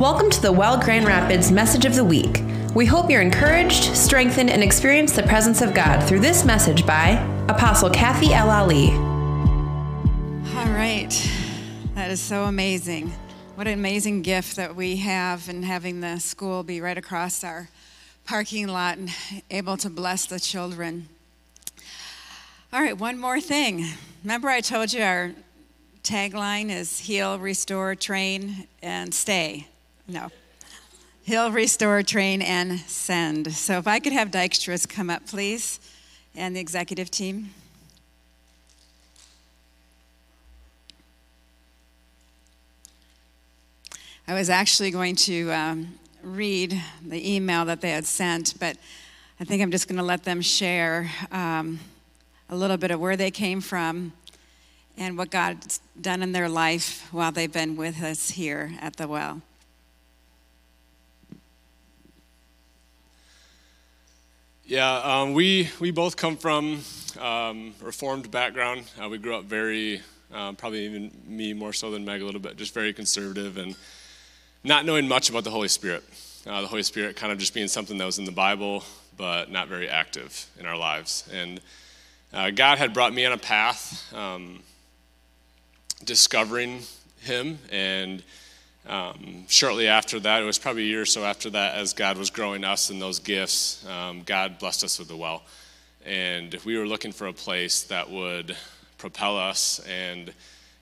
Welcome to the Well Grand Rapids Message of the Week. We hope you're encouraged, strengthened, and experience the presence of God through this message by Apostle Kathy L. Ali. All right. That is so amazing. What an amazing gift that we have in having the school be right across our parking lot and able to bless the children. All right, one more thing. Remember, I told you our tagline is heal, restore, train, and stay. No. He'll restore, train, and send. So if I could have Dykstra's come up, please, and the executive team. I was actually going to um, read the email that they had sent, but I think I'm just going to let them share um, a little bit of where they came from and what God's done in their life while they've been with us here at the well. Yeah, um, we, we both come from um, Reformed background. Uh, we grew up very, um, probably even me more so than Meg a little bit, just very conservative and not knowing much about the Holy Spirit. Uh, the Holy Spirit kind of just being something that was in the Bible, but not very active in our lives. And uh, God had brought me on a path um, discovering Him. And um, shortly after that, it was probably a year or so after that, as God was growing us in those gifts, um, God blessed us with a well. And we were looking for a place that would propel us and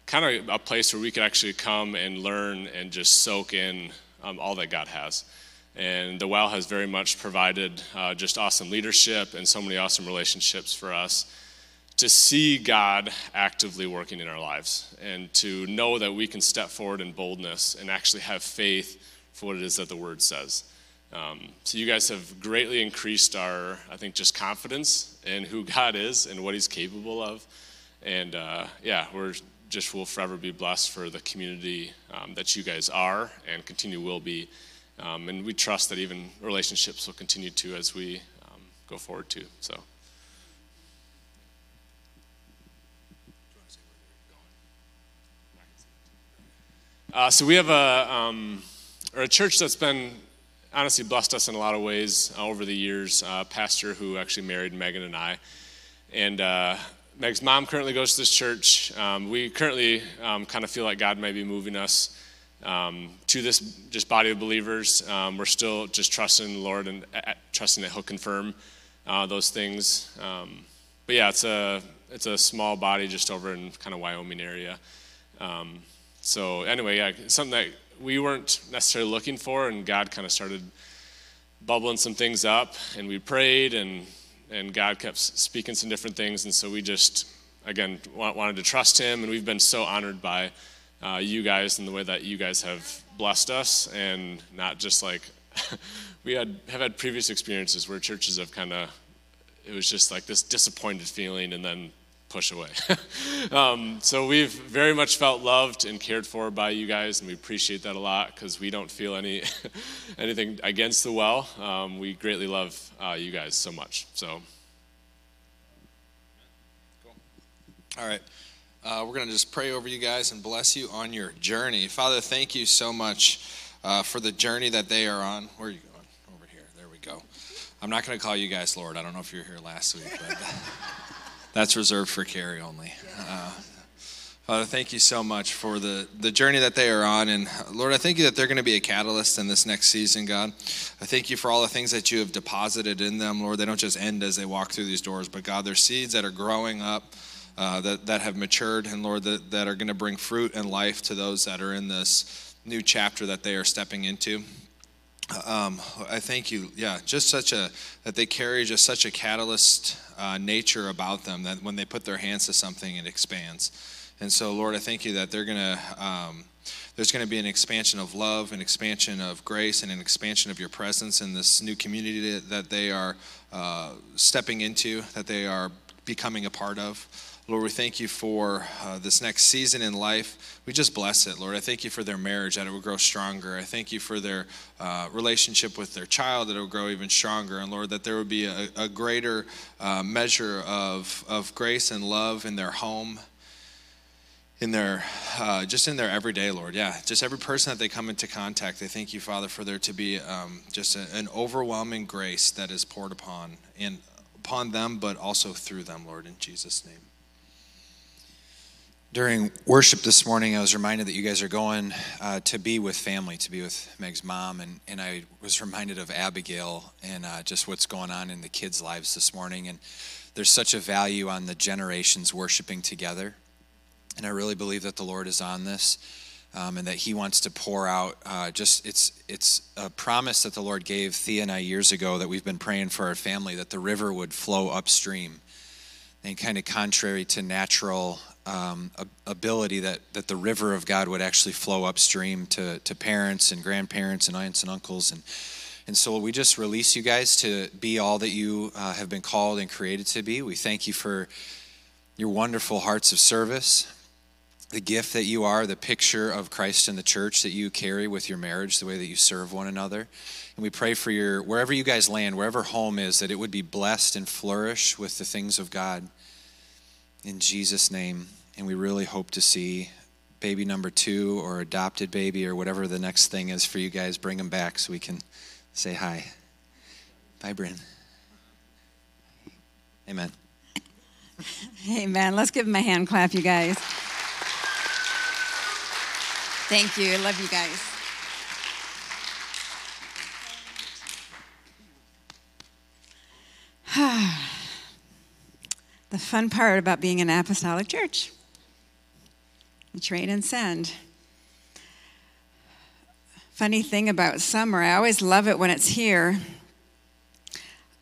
kind of a place where we could actually come and learn and just soak in um, all that God has. And the well has very much provided uh, just awesome leadership and so many awesome relationships for us to see God actively working in our lives and to know that we can step forward in boldness and actually have faith for what it is that the word says. Um, so you guys have greatly increased our, I think, just confidence in who God is and what He's capable of. And uh, yeah, we're just will forever be blessed for the community um, that you guys are and continue will be. Um, and we trust that even relationships will continue to as we um, go forward too. So. Uh, so we have a, um, or a church that's been honestly blessed us in a lot of ways uh, over the years. Uh, pastor who actually married Megan and I, and uh, Meg's mom currently goes to this church. Um, we currently um, kind of feel like God may be moving us um, to this just body of believers. Um, we're still just trusting the Lord and trusting that He'll confirm uh, those things. Um, but yeah, it's a it's a small body just over in kind of Wyoming area. So anyway, yeah, something that we weren't necessarily looking for, and God kind of started bubbling some things up, and we prayed, and and God kept speaking some different things, and so we just again wanted to trust Him, and we've been so honored by uh, you guys and the way that you guys have blessed us, and not just like we had have had previous experiences where churches have kind of it was just like this disappointed feeling, and then push away. um, so we've very much felt loved and cared for by you guys, and we appreciate that a lot because we don't feel any anything against the well. Um, we greatly love uh, you guys so much. So. Cool. All right. Uh, we're going to just pray over you guys and bless you on your journey. Father, thank you so much uh, for the journey that they are on. Where are you going? Over here. There we go. I'm not going to call you guys Lord. I don't know if you were here last week, but that's reserved for Carrie only. Uh, Father, thank you so much for the, the journey that they are on. And Lord, I thank you that they're going to be a catalyst in this next season, God. I thank you for all the things that you have deposited in them, Lord. They don't just end as they walk through these doors, but God, they're seeds that are growing up uh, that, that have matured, and Lord, that, that are going to bring fruit and life to those that are in this new chapter that they are stepping into. Um, I thank you. Yeah, just such a that they carry just such a catalyst uh, nature about them that when they put their hands to something, it expands. And so, Lord, I thank you that they're gonna. Um, there's going to be an expansion of love, an expansion of grace, and an expansion of your presence in this new community that they are uh, stepping into, that they are becoming a part of. Lord, we thank you for uh, this next season in life. We just bless it, Lord. I thank you for their marriage, that it will grow stronger. I thank you for their uh, relationship with their child, that it will grow even stronger. And Lord, that there would be a, a greater uh, measure of, of grace and love in their home in their uh, just in their everyday lord yeah just every person that they come into contact they thank you father for there to be um, just a, an overwhelming grace that is poured upon and upon them but also through them lord in jesus name during worship this morning, I was reminded that you guys are going uh, to be with family, to be with Meg's mom, and, and I was reminded of Abigail and uh, just what's going on in the kids' lives this morning. And there's such a value on the generations worshiping together. And I really believe that the Lord is on this. Um, and that He wants to pour out. Uh, just it's it's a promise that the Lord gave Thea and I years ago that we've been praying for our family that the river would flow upstream, and kind of contrary to natural um, ability that, that the river of God would actually flow upstream to, to parents and grandparents and aunts and uncles. And, and so we just release you guys to be all that you uh, have been called and created to be. We thank you for your wonderful hearts of service, the gift that you are, the picture of Christ in the church that you carry with your marriage, the way that you serve one another. And we pray for your, wherever you guys land, wherever home is, that it would be blessed and flourish with the things of God. In Jesus' name and we really hope to see baby number two or adopted baby or whatever the next thing is for you guys. Bring them back so we can say hi. Bye, Bryn. Amen. Amen. Let's give him a hand clap, you guys. Thank you. I love you guys. the fun part about being an apostolic church train and send. Funny thing about summer, I always love it when it's here.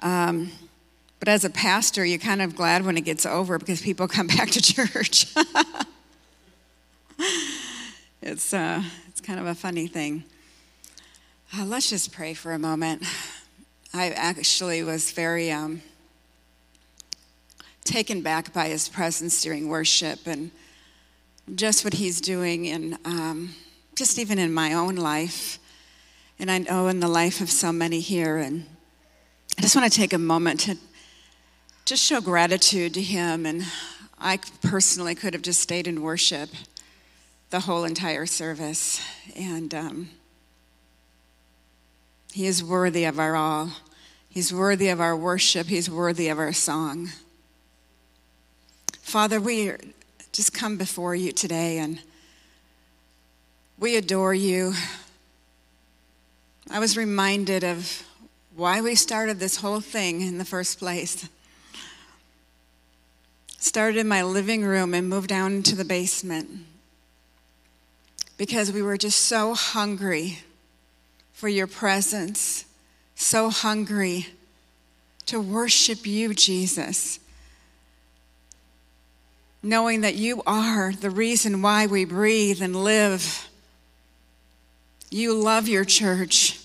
Um, but as a pastor, you're kind of glad when it gets over because people come back to church. it's, uh, it's kind of a funny thing. Uh, let's just pray for a moment. I actually was very um, taken back by his presence during worship and just what he's doing in um, just even in my own life. And i know in the life of so many here. And i just want to take a moment to just show gratitude to him. And i personally could have just stayed in worship the whole entire service. And um, he is worthy of our all. He's worthy of our worship. He's worthy of our song. Father we just come before you today and we adore you. I was reminded of why we started this whole thing in the first place. Started in my living room and moved down into the basement because we were just so hungry for your presence, so hungry to worship you, Jesus knowing that you are the reason why we breathe and live. You love your church.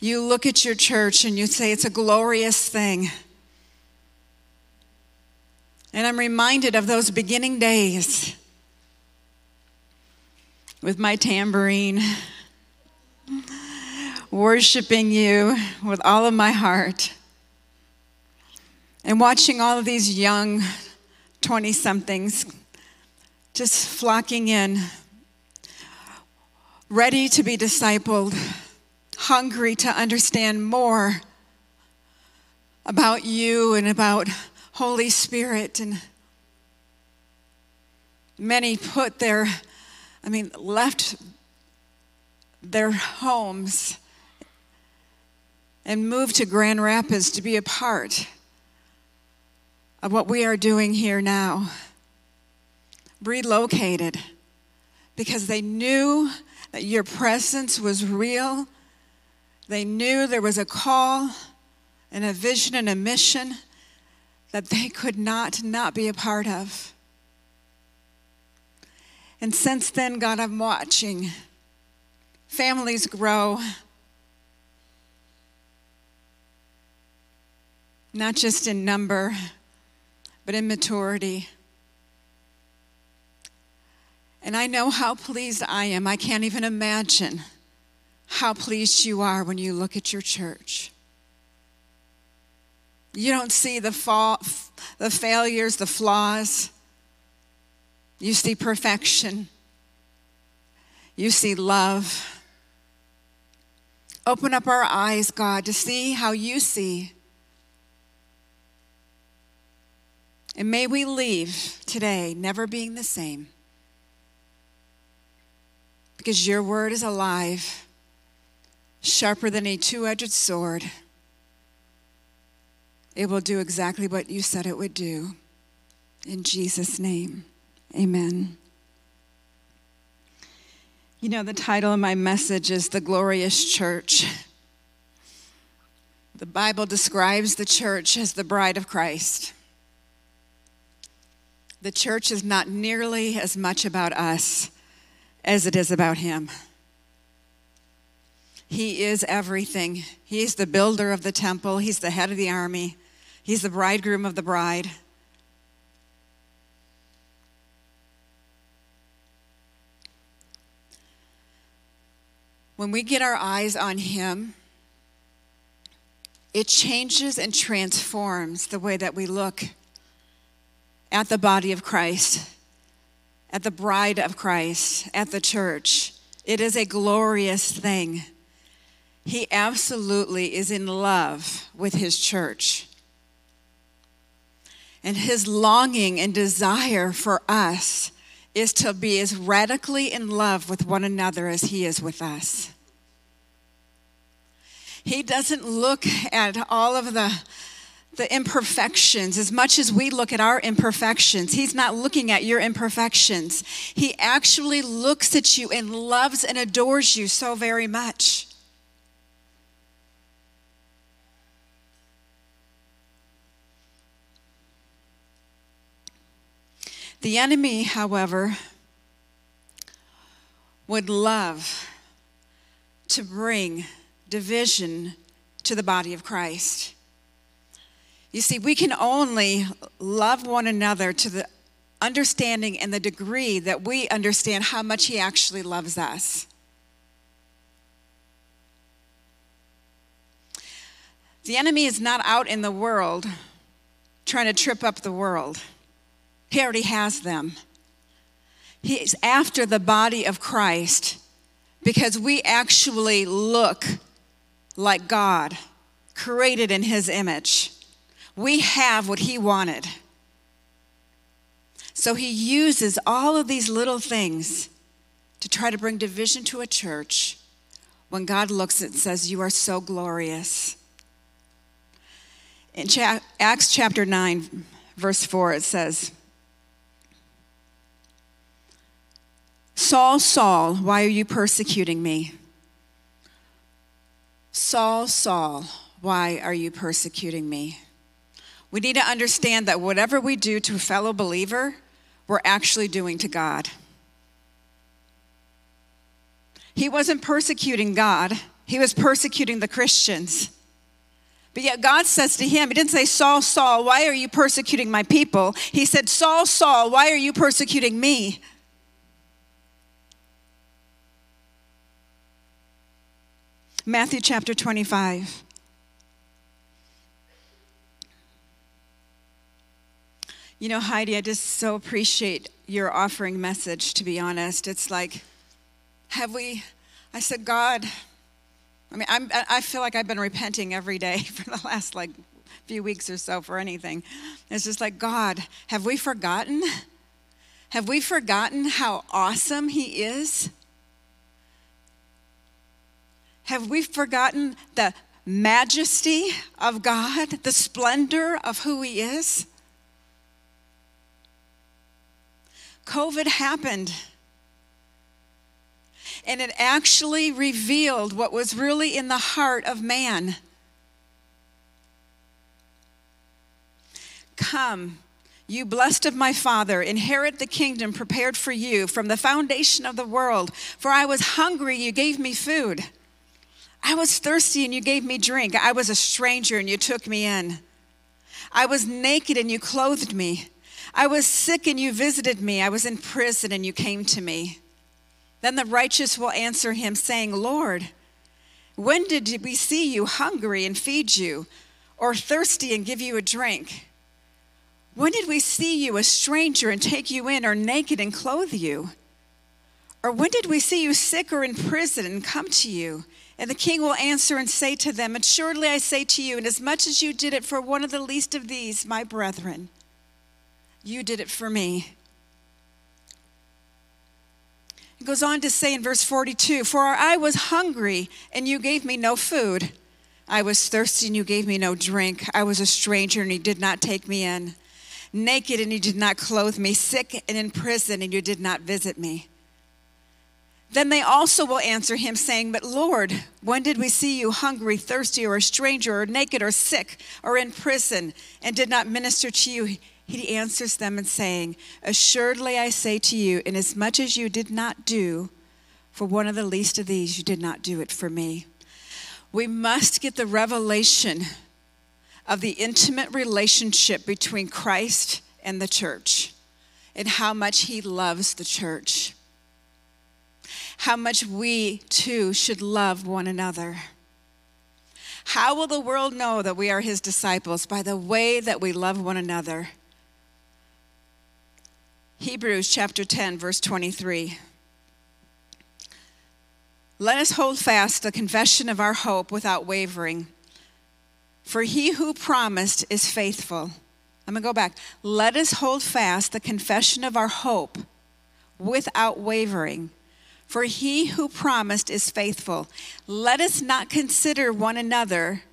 You look at your church and you say it's a glorious thing. And I'm reminded of those beginning days with my tambourine, worshiping you with all of my heart, and watching all of these young 20 somethings just flocking in, ready to be discipled, hungry to understand more about you and about Holy Spirit. And many put their, I mean, left their homes and moved to Grand Rapids to be a part of what we are doing here now. Relocated because they knew that your presence was real. They knew there was a call and a vision and a mission that they could not not be a part of. And since then, God, I'm watching families grow. Not just in number, but in maturity. And I know how pleased I am. I can't even imagine how pleased you are when you look at your church. You don't see the, fall, the failures, the flaws. You see perfection. You see love. Open up our eyes, God, to see how you see. And may we leave today never being the same. Because your word is alive, sharper than a two edged sword. It will do exactly what you said it would do. In Jesus' name, amen. You know, the title of my message is The Glorious Church. The Bible describes the church as the bride of Christ. The church is not nearly as much about us as it is about Him. He is everything. He's the builder of the temple, He's the head of the army, He's the bridegroom of the bride. When we get our eyes on Him, it changes and transforms the way that we look at the body of Christ, at the bride of Christ, at the church. It is a glorious thing. He absolutely is in love with his church. And his longing and desire for us is to be as radically in love with one another as he is with us. He doesn't look at all of the the imperfections as much as we look at our imperfections. He's not looking at your imperfections. He actually looks at you and loves and adores you so very much. The enemy, however, would love to bring division to the body of Christ. You see, we can only love one another to the understanding and the degree that we understand how much He actually loves us. The enemy is not out in the world trying to trip up the world, he already has them. He's after the body of Christ because we actually look like God, created in His image we have what he wanted. So he uses all of these little things to try to bring division to a church when God looks and says, You are so glorious. In Acts chapter 9, verse 4, it says, Saul, Saul, why are you persecuting me? Saul, Saul, why are you persecuting me? We need to understand that whatever we do to a fellow believer, we're actually doing to God. He wasn't persecuting God, he was persecuting the Christians. But yet God says to him, He didn't say, Saul, Saul, why are you persecuting my people? He said, Saul, Saul, why are you persecuting me? Matthew chapter 25. You know, Heidi, I just so appreciate your offering message, to be honest. It's like, have we, I said, God, I mean, I'm, I feel like I've been repenting every day for the last like few weeks or so for anything. It's just like, God, have we forgotten? Have we forgotten how awesome He is? Have we forgotten the majesty of God, the splendor of who He is? COVID happened. And it actually revealed what was really in the heart of man. Come, you blessed of my Father, inherit the kingdom prepared for you from the foundation of the world. For I was hungry, you gave me food. I was thirsty, and you gave me drink. I was a stranger, and you took me in. I was naked, and you clothed me. I was sick and you visited me. I was in prison and you came to me. Then the righteous will answer him, saying, Lord, when did we see you hungry and feed you, or thirsty and give you a drink? When did we see you a stranger and take you in, or naked and clothe you? Or when did we see you sick or in prison and come to you? And the king will answer and say to them, Assuredly I say to you, inasmuch as you did it for one of the least of these, my brethren, you did it for me. It goes on to say in verse 42 For I was hungry, and you gave me no food. I was thirsty, and you gave me no drink. I was a stranger, and you did not take me in naked and you did not clothe me, sick and in prison and you did not visit me. Then they also will answer him, saying, But Lord, when did we see you hungry, thirsty, or a stranger, or naked, or sick, or in prison, and did not minister to you? He answers them and saying, Assuredly I say to you, inasmuch as you did not do for one of the least of these, you did not do it for me. We must get the revelation of the intimate relationship between Christ and the church and how much he loves the church. How much we too should love one another. How will the world know that we are his disciples? By the way that we love one another. Hebrews chapter 10, verse 23. Let us hold fast the confession of our hope without wavering for he who promised is faithful. I'm going to go back. Let us hold fast the confession of our hope without wavering. For he who promised is faithful. Let us not consider one another.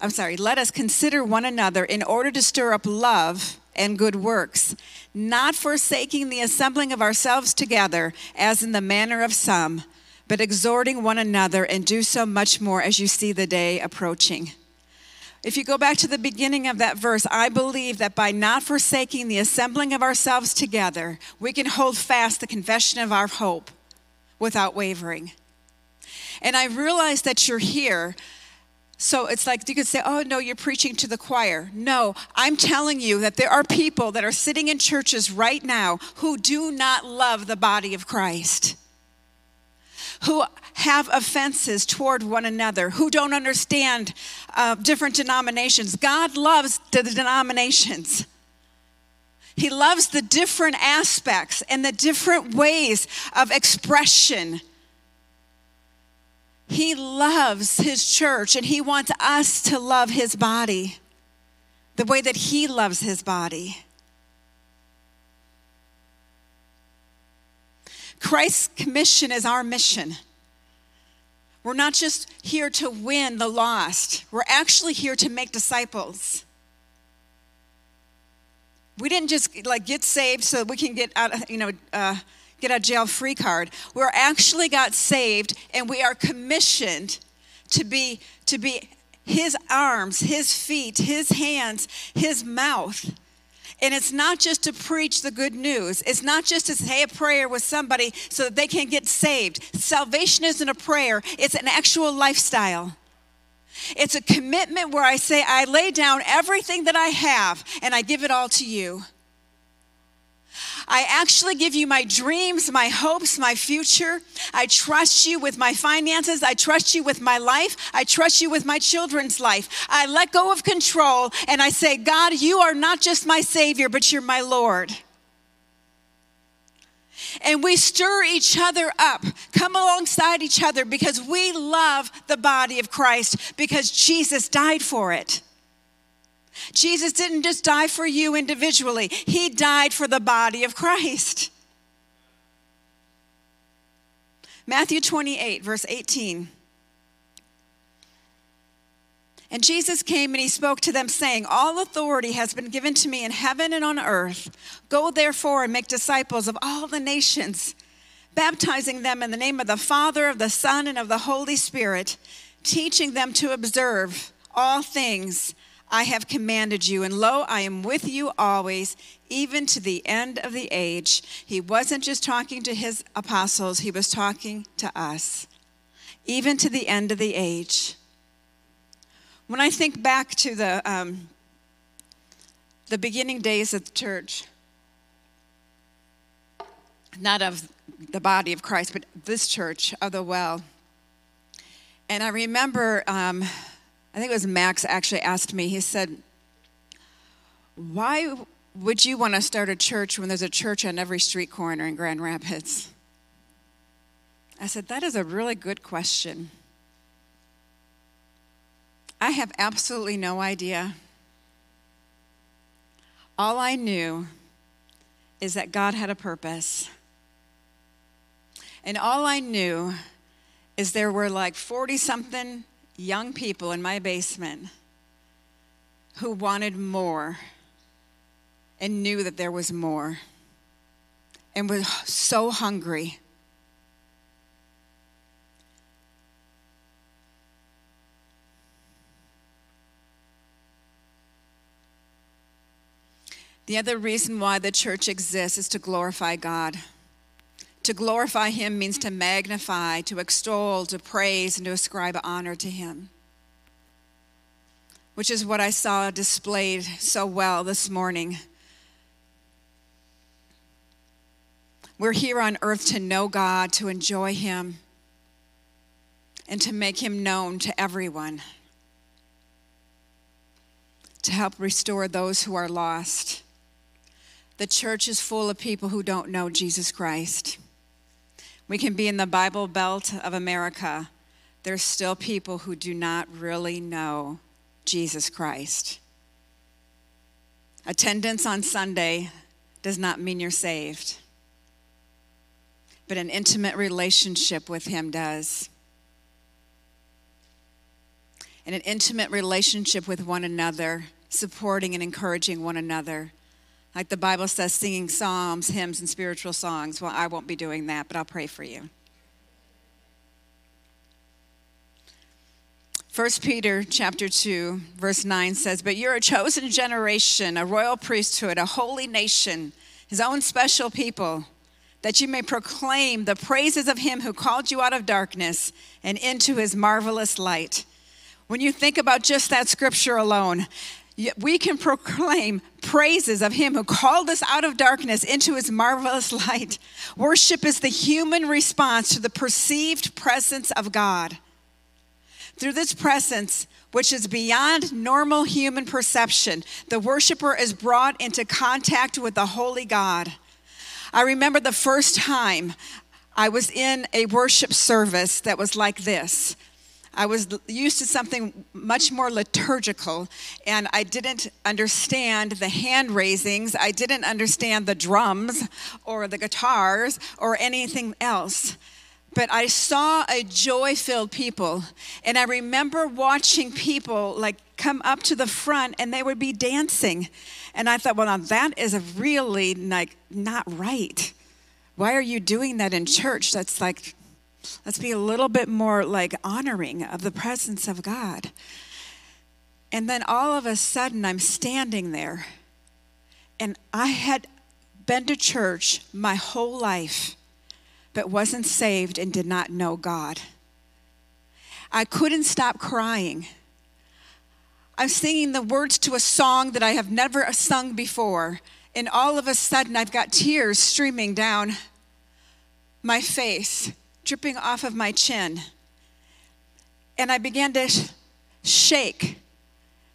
I'm sorry, let us consider one another in order to stir up love and good works, not forsaking the assembling of ourselves together, as in the manner of some, but exhorting one another, and do so much more as you see the day approaching. If you go back to the beginning of that verse, I believe that by not forsaking the assembling of ourselves together, we can hold fast the confession of our hope without wavering. And I realize that you're here. So it's like you could say, oh, no, you're preaching to the choir. No, I'm telling you that there are people that are sitting in churches right now who do not love the body of Christ who have offenses toward one another, who don't understand uh, different denominations. God loves the denominations. He loves the different aspects and the different ways of expression. He loves his church and he wants us to love his body the way that he loves his body. Christ's commission is our mission. We're not just here to win the lost, we're actually here to make disciples. We didn't just like get saved so we can get out, of, you know, uh, get a jail free card. We're actually got saved and we are commissioned to be to be his arms, his feet, his hands, his mouth and it's not just to preach the good news. It's not just to say a prayer with somebody so that they can get saved. Salvation isn't a prayer, it's an actual lifestyle. It's a commitment where I say, I lay down everything that I have and I give it all to you. I actually give you my dreams, my hopes, my future. I trust you with my finances. I trust you with my life. I trust you with my children's life. I let go of control and I say, God, you are not just my Savior, but you're my Lord. And we stir each other up, come alongside each other because we love the body of Christ because Jesus died for it. Jesus didn't just die for you individually, He died for the body of Christ. Matthew 28, verse 18. And Jesus came and he spoke to them, saying, All authority has been given to me in heaven and on earth. Go therefore and make disciples of all the nations, baptizing them in the name of the Father, of the Son, and of the Holy Spirit, teaching them to observe all things I have commanded you, and lo, I am with you always, even to the end of the age. He wasn't just talking to his apostles, he was talking to us, even to the end of the age. When I think back to the, um, the beginning days of the church, not of the body of Christ, but this church of the well, and I remember. Um, I think it was Max actually asked me, he said, why would you want to start a church when there's a church on every street corner in Grand Rapids? I said, That is a really good question. I have absolutely no idea. All I knew is that God had a purpose. And all I knew is there were like 40 something young people in my basement who wanted more and knew that there was more and was so hungry. The other reason why the church exists is to glorify God. To glorify Him means to magnify, to extol, to praise, and to ascribe honor to Him which is what I saw displayed so well this morning. We're here on earth to know God, to enjoy Him, and to make Him known to everyone, to help restore those who are lost. The church is full of people who don't know Jesus Christ. We can be in the Bible Belt of America. There's still people who do not really know Jesus Christ. Attendance on Sunday does not mean you're saved, but an intimate relationship with Him does. And an intimate relationship with one another, supporting and encouraging one another. Like the Bible says, singing psalms, hymns, and spiritual songs. Well, I won't be doing that, but I'll pray for you. 1 Peter chapter 2 verse 9 says, "But you're a chosen generation, a royal priesthood, a holy nation, his own special people, that you may proclaim the praises of him who called you out of darkness and into his marvelous light." When you think about just that scripture alone, we can proclaim praises of him who called us out of darkness into his marvelous light. Worship is the human response to the perceived presence of God. Through this presence, which is beyond normal human perception, the worshiper is brought into contact with the holy God. I remember the first time I was in a worship service that was like this. I was used to something much more liturgical, and I didn't understand the hand raisings. I didn't understand the drums or the guitars or anything else but I saw a joy filled people. And I remember watching people like come up to the front and they would be dancing. And I thought, well, now that is really like not right. Why are you doing that in church? That's like, let's be a little bit more like honoring of the presence of God. And then all of a sudden, I'm standing there. And I had been to church my whole life but wasn't saved and did not know God. I couldn't stop crying. I'm singing the words to a song that I have never sung before, and all of a sudden I've got tears streaming down my face, dripping off of my chin. And I began to sh- shake.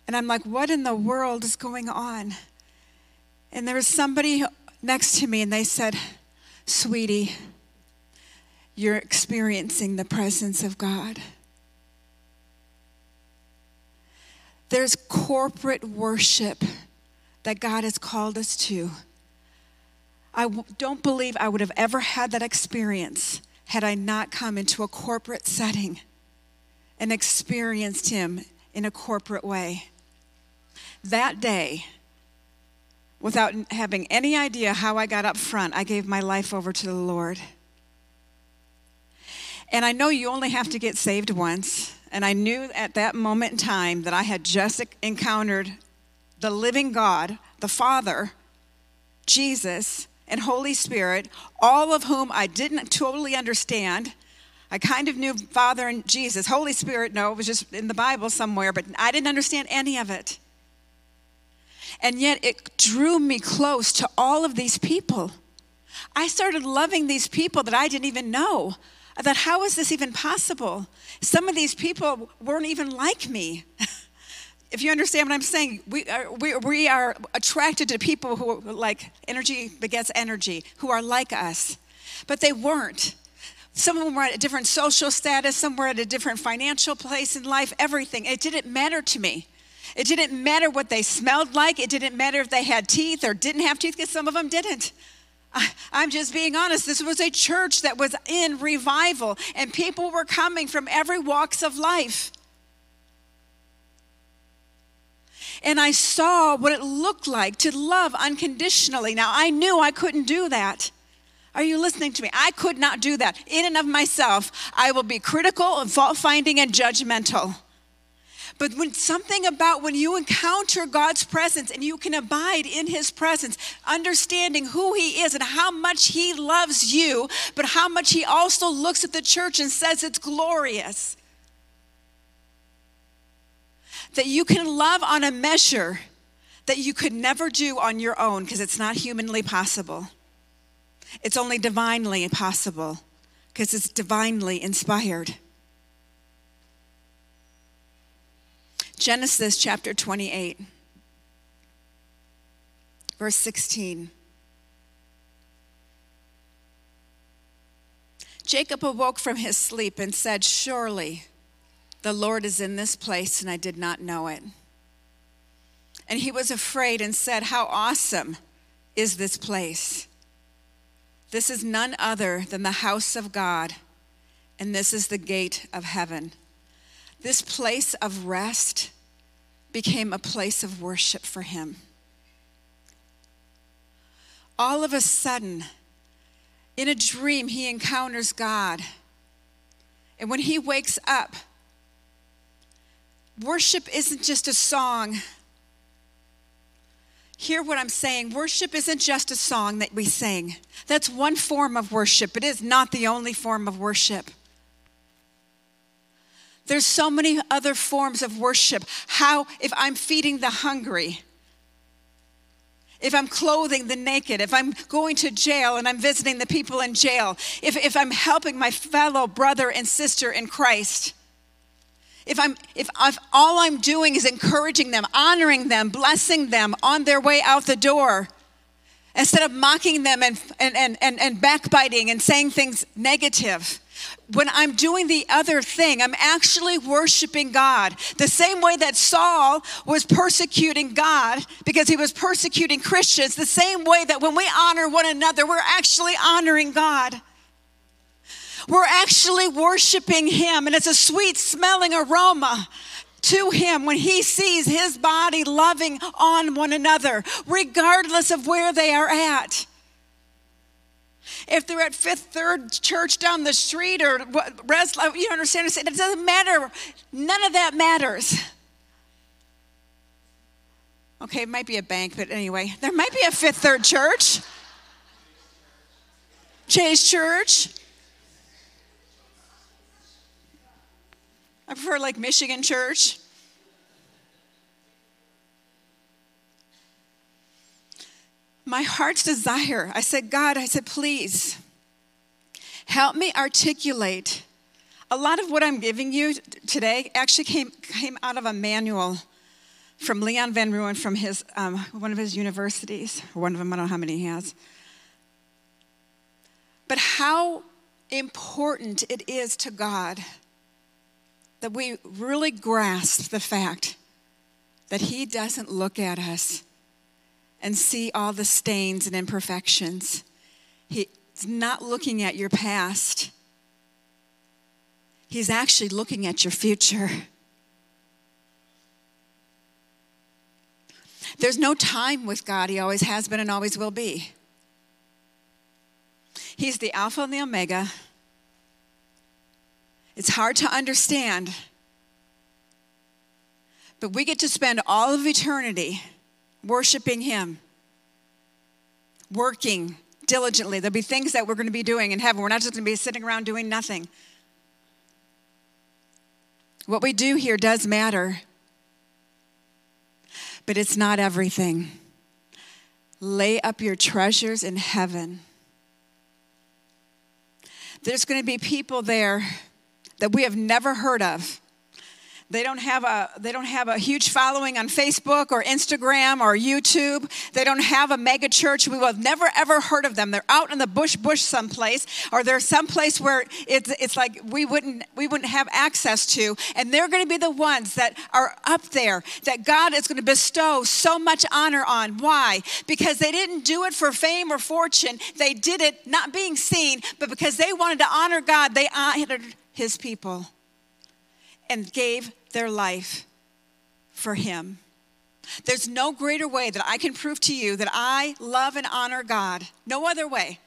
And I'm like, what in the world is going on? And there was somebody next to me, and they said, Sweetie, you're experiencing the presence of God. There's corporate worship that God has called us to. I don't believe I would have ever had that experience had I not come into a corporate setting and experienced Him in a corporate way. That day, without having any idea how I got up front, I gave my life over to the Lord. And I know you only have to get saved once. And I knew at that moment in time that I had just encountered the living God, the Father, Jesus, and Holy Spirit, all of whom I didn't totally understand. I kind of knew Father and Jesus. Holy Spirit, no, it was just in the Bible somewhere, but I didn't understand any of it. And yet it drew me close to all of these people. I started loving these people that I didn't even know. I thought, how is this even possible? Some of these people weren't even like me. if you understand what I'm saying, we are, we, we are attracted to people who are like energy begets energy, who are like us. But they weren't. Some of them were at a different social status, some were at a different financial place in life, everything. It didn't matter to me. It didn't matter what they smelled like. It didn't matter if they had teeth or didn't have teeth, because some of them didn't. I'm just being honest. This was a church that was in revival, and people were coming from every walks of life. And I saw what it looked like to love unconditionally. Now, I knew I couldn't do that. Are you listening to me? I could not do that. In and of myself, I will be critical and fault finding and judgmental. But when something about when you encounter God's presence and you can abide in his presence, understanding who he is and how much he loves you, but how much he also looks at the church and says it's glorious that you can love on a measure that you could never do on your own because it's not humanly possible. It's only divinely possible because it's divinely inspired. Genesis chapter 28, verse 16. Jacob awoke from his sleep and said, Surely the Lord is in this place, and I did not know it. And he was afraid and said, How awesome is this place! This is none other than the house of God, and this is the gate of heaven. This place of rest became a place of worship for him. All of a sudden, in a dream, he encounters God. And when he wakes up, Worship isn't just a song. Hear what I'm saying. Worship isn't just a song that we sing. That's one form of worship. It is not the only form of worship. There's so many other forms of worship. How, if I'm feeding the hungry, if I'm clothing the naked, if I'm going to jail and I'm visiting the people in jail, if, if I'm helping my fellow brother and sister in Christ, if I'm if all I'm doing is encouraging them, honoring them, blessing them on their way out the door, instead of mocking them and and and and, and backbiting and saying things negative. When I'm doing the other thing, I'm actually worshiping God. The same way that Saul was persecuting God because he was persecuting Christians, the same way that when we honor one another, we're actually honoring God. We're actually worshiping Him, and it's a sweet smelling aroma to him when he sees his body loving on one another, regardless of where they are at. If they're at Fifth Third Church down the street or rest, uh, you understand? It doesn't matter. None of that matters. Okay, it might be a bank, but anyway, there might be a Fifth Third Church, Chase Church. I prefer like Michigan church. My heart's desire, I said, God, I said, please help me articulate. A lot of what I'm giving you today actually came, came out of a manual from Leon Van Rooyen from his, um, one of his universities, one of them, I don't know how many he has. But how important it is to God that we really grasp the fact that He doesn't look at us and see all the stains and imperfections. He's not looking at your past, He's actually looking at your future. There's no time with God. He always has been and always will be. He's the Alpha and the Omega, it's hard to understand. But we get to spend all of eternity worshiping Him, working diligently. There'll be things that we're going to be doing in heaven. We're not just going to be sitting around doing nothing. What we do here does matter, but it's not everything. Lay up your treasures in heaven. There's going to be people there that we have never heard of. They don't have a they don't have a huge following on Facebook or Instagram or YouTube. They don't have a mega church. We have never ever heard of them. They're out in the bush bush someplace, or they're someplace where it's it's like we wouldn't we wouldn't have access to. And they're going to be the ones that are up there that God is going to bestow so much honor on. Why? Because they didn't do it for fame or fortune. They did it not being seen, but because they wanted to honor God. They honored His people and gave their life for Him. There's no greater way that I can prove to you that I love and honor God. No other way.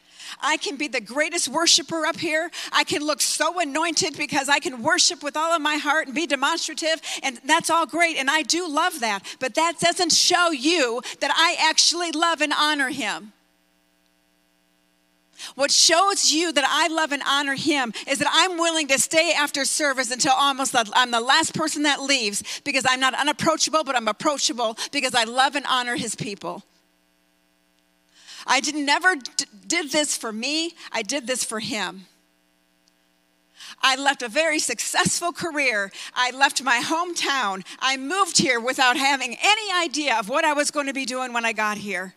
I can be the greatest worshiper up here. I can look so anointed because I can worship with all of my heart and be demonstrative, and that's all great. And I do love that. But that doesn't show you that I actually love and honor Him. What shows you that I love and honor him is that I'm willing to stay after service until almost I'm the last person that leaves because I'm not unapproachable, but I'm approachable because I love and honor his people. I did, never d- did this for me, I did this for him. I left a very successful career. I left my hometown. I moved here without having any idea of what I was going to be doing when I got here.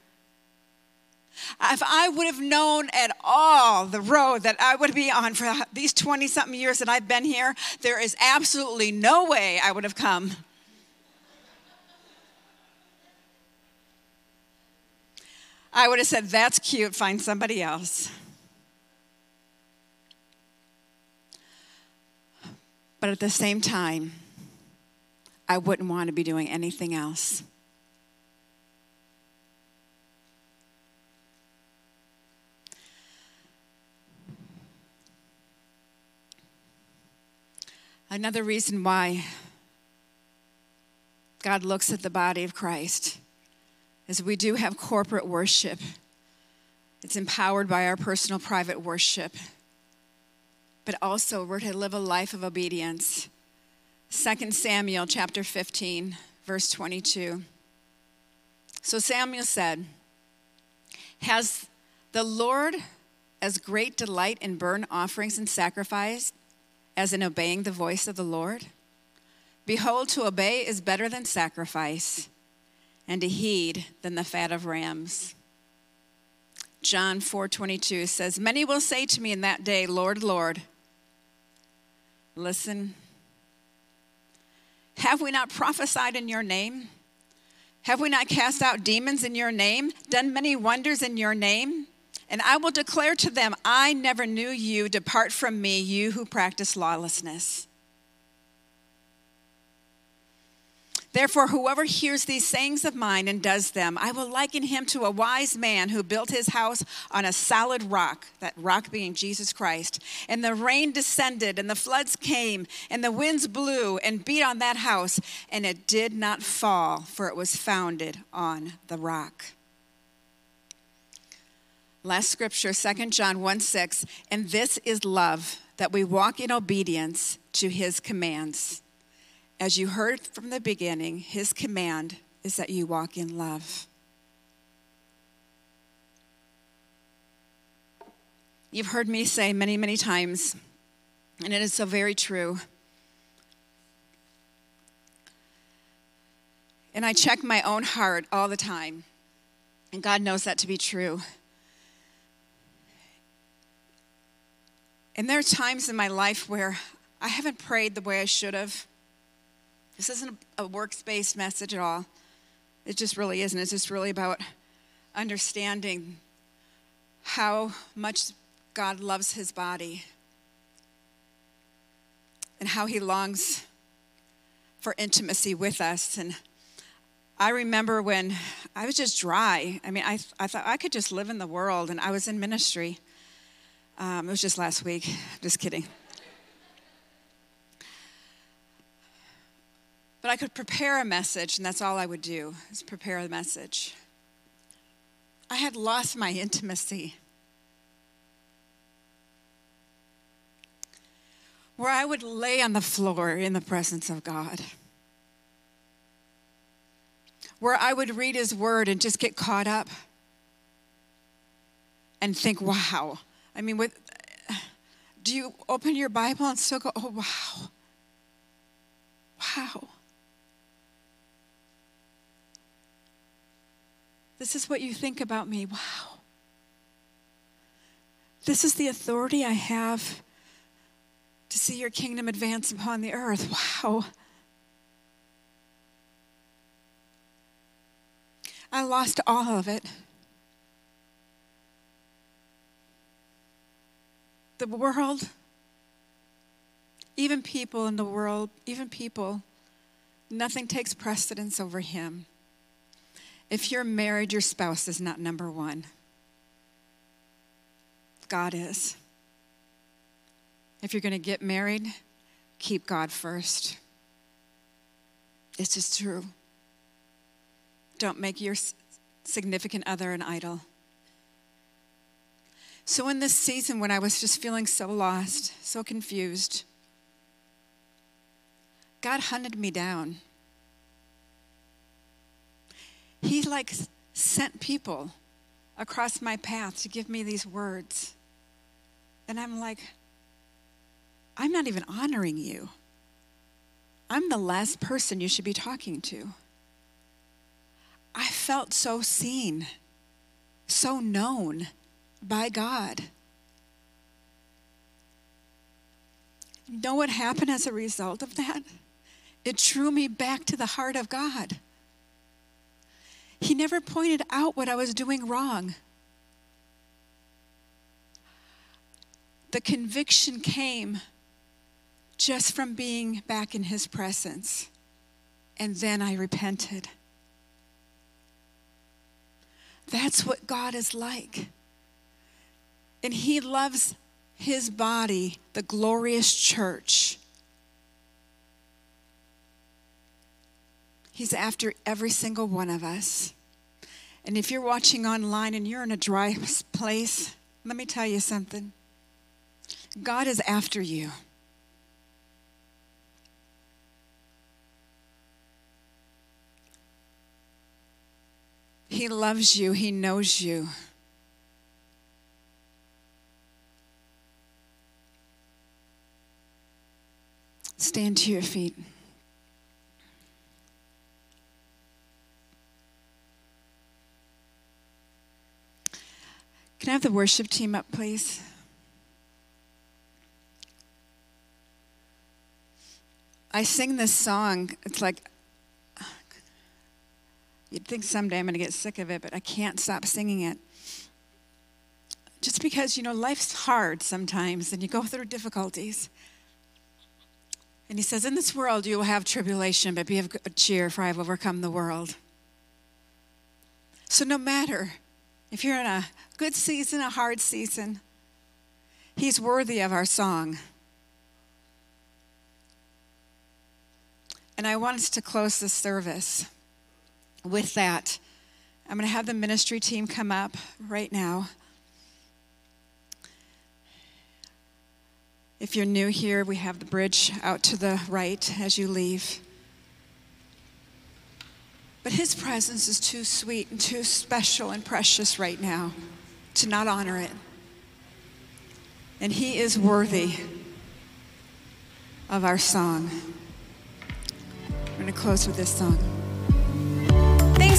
If I would have known at all the road that I would be on for these 20 something years that I've been here, there is absolutely no way I would have come. I would have said, That's cute, find somebody else. But at the same time, I wouldn't want to be doing anything else. Another reason why God looks at the body of Christ is we do have corporate worship. It's empowered by our personal private worship. But also we're to live a life of obedience. 2 Samuel chapter 15 verse 22. So Samuel said, "Has the Lord as great delight in burnt offerings and sacrifice as in obeying the voice of the Lord? Behold, to obey is better than sacrifice, and to heed than the fat of rams. John 4:22 says, "Many will say to me in that day, Lord, Lord, listen, have we not prophesied in your name? Have we not cast out demons in your name, done many wonders in your name?" And I will declare to them, I never knew you. Depart from me, you who practice lawlessness. Therefore, whoever hears these sayings of mine and does them, I will liken him to a wise man who built his house on a solid rock, that rock being Jesus Christ. And the rain descended, and the floods came, and the winds blew and beat on that house, and it did not fall, for it was founded on the rock. Last scripture, 2 John 1 6. And this is love, that we walk in obedience to his commands. As you heard from the beginning, his command is that you walk in love. You've heard me say many, many times, and it is so very true. And I check my own heart all the time, and God knows that to be true. And there are times in my life where I haven't prayed the way I should have. This isn't a works based message at all. It just really isn't. It's just really about understanding how much God loves his body and how he longs for intimacy with us. And I remember when I was just dry. I mean, I, I thought I could just live in the world, and I was in ministry. Um, it was just last week. Just kidding. But I could prepare a message, and that's all I would do is prepare a message. I had lost my intimacy. Where I would lay on the floor in the presence of God. Where I would read His Word and just get caught up and think, wow, I mean, with, do you open your Bible and still go, oh, wow? Wow. This is what you think about me. Wow. This is the authority I have to see your kingdom advance upon the earth. Wow. I lost all of it. The world, even people in the world, even people, nothing takes precedence over him. If you're married, your spouse is not number one. God is. If you're going to get married, keep God first. It's just true. Don't make your significant other an idol. So, in this season when I was just feeling so lost, so confused, God hunted me down. He like sent people across my path to give me these words. And I'm like, I'm not even honoring you. I'm the last person you should be talking to. I felt so seen, so known by God. You know what happened as a result of that? It drew me back to the heart of God. He never pointed out what I was doing wrong. The conviction came just from being back in His presence. And then I repented. That's what God is like. And He loves His body, the glorious church. He's after every single one of us. And if you're watching online and you're in a dry place, let me tell you something God is after you. He loves you, He knows you. Stand to your feet. Can I have the worship team up, please? I sing this song. It's like, you'd think someday I'm going to get sick of it, but I can't stop singing it. Just because, you know, life's hard sometimes and you go through difficulties. And he says, In this world you will have tribulation, but be of good cheer, for I have overcome the world. So no matter if you're in a good season, a hard season, he's worthy of our song. And I want us to close this service with that. I'm going to have the ministry team come up right now. If you're new here, we have the bridge out to the right as you leave. But his presence is too sweet and too special and precious right now to not honor it. And he is worthy of our song. We're going to close with this song.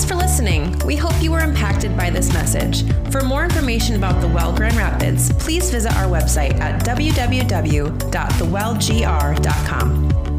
Thanks for listening. We hope you were impacted by this message. For more information about the Well Grand Rapids, please visit our website at www.thewellgr.com.